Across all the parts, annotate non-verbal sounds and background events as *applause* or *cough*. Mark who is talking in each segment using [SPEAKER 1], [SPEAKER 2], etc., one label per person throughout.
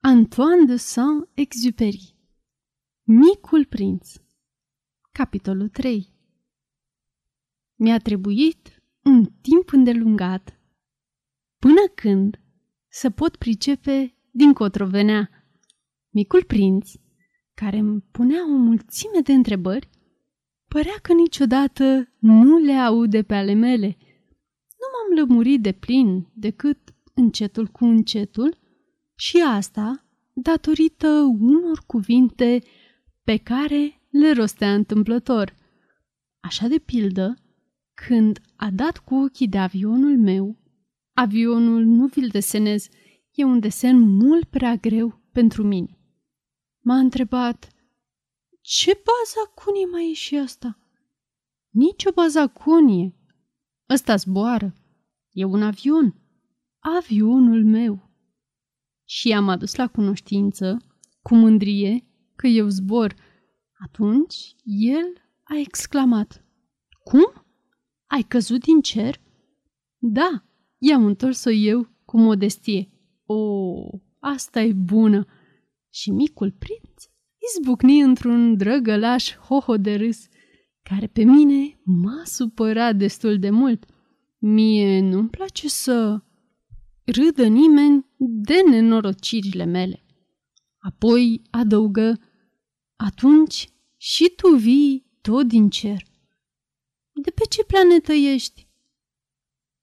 [SPEAKER 1] Antoine de Saint-Exupéry Micul prinț Capitolul 3 Mi-a trebuit un timp îndelungat până când să pot pricepe din cotro venea. Micul prinț, care îmi punea o mulțime de întrebări, părea că niciodată nu le aude pe ale mele. Nu m-am lămurit de plin decât încetul cu încetul și asta datorită unor cuvinte pe care le rostea întâmplător. Așa de pildă, când a dat cu ochii de avionul meu, avionul nu vi-l desenez, e un desen mult prea greu pentru mine. M-a întrebat, ce bazacunie mai e și asta? Nici o bazacunie. Ăsta zboară. E un avion. Avionul meu și am adus la cunoștință, cu mândrie, că eu zbor. Atunci el a exclamat. Cum? Ai căzut din cer? Da, i-am întors-o eu cu modestie. O, asta e bună! Și micul prinț izbucni într-un drăgălaș hoho de râs, care pe mine m-a supărat destul de mult. Mie nu-mi place să râdă nimeni de nenorocirile mele. Apoi adăugă, atunci și tu vii tot din cer. De pe ce planetă ești?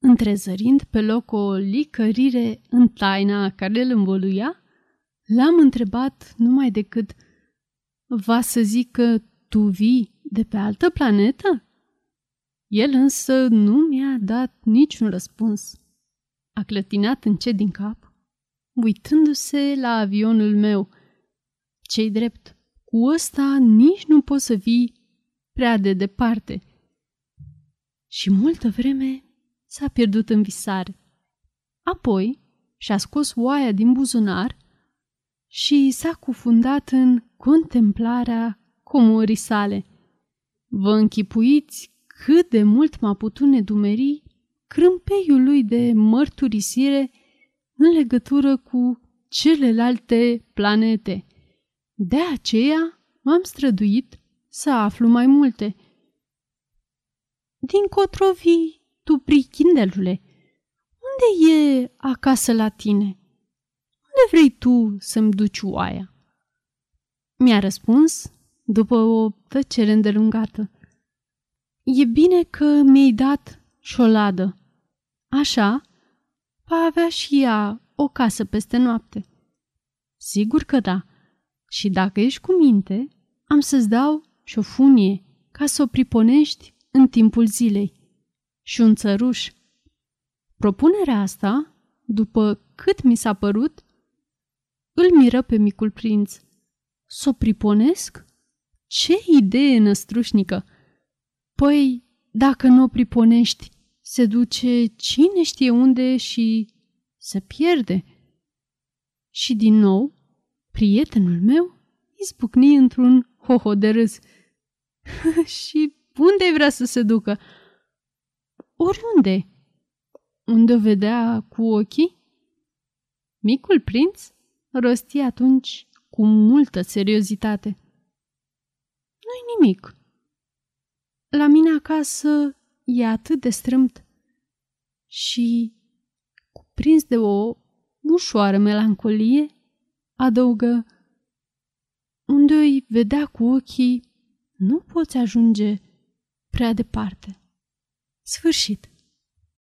[SPEAKER 1] Întrezărind pe loc o licărire în taina care îl învoluia, l-am întrebat numai decât Va să zic că tu vii de pe altă planetă? El însă nu mi-a dat niciun răspuns. A clătinat încet din cap, uitându-se la avionul meu. Cei drept, cu ăsta nici nu poți să vii prea de departe. Și multă vreme s-a pierdut în visare. Apoi și-a scos oaia din buzunar și s-a cufundat în contemplarea comorii sale. Vă închipuiți cât de mult m-a putut nedumeri crâmpeiul lui de mărturisire în legătură cu celelalte planete. De aceea m-am străduit să aflu mai multe. Din cotrovii, tu prichindelule, unde e acasă la tine? Unde vrei tu să-mi duci oaia? Mi-a răspuns, după o tăcere îndelungată. E bine că mi-ai dat șoladă. Așa, va avea și ea o casă peste noapte. Sigur că da. Și dacă ești cu minte, am să-ți dau și o funie ca să o priponești în timpul zilei. Și un țăruș. Propunerea asta, după cât mi s-a părut, îl miră pe micul prinț. Să o priponesc? Ce idee năstrușnică! Păi, dacă nu o priponești, se duce cine știe unde și se pierde. Și din nou, prietenul meu izbucni într-un hoho de râs. *laughs* și unde vrea să se ducă? Oriunde. Unde o vedea cu ochii? Micul prinț rosti atunci cu multă seriozitate. Nu-i nimic. La mine acasă e atât de strâmt și, cuprins de o ușoară melancolie, adăugă unde îi vedea cu ochii, nu poți ajunge prea departe. Sfârșit.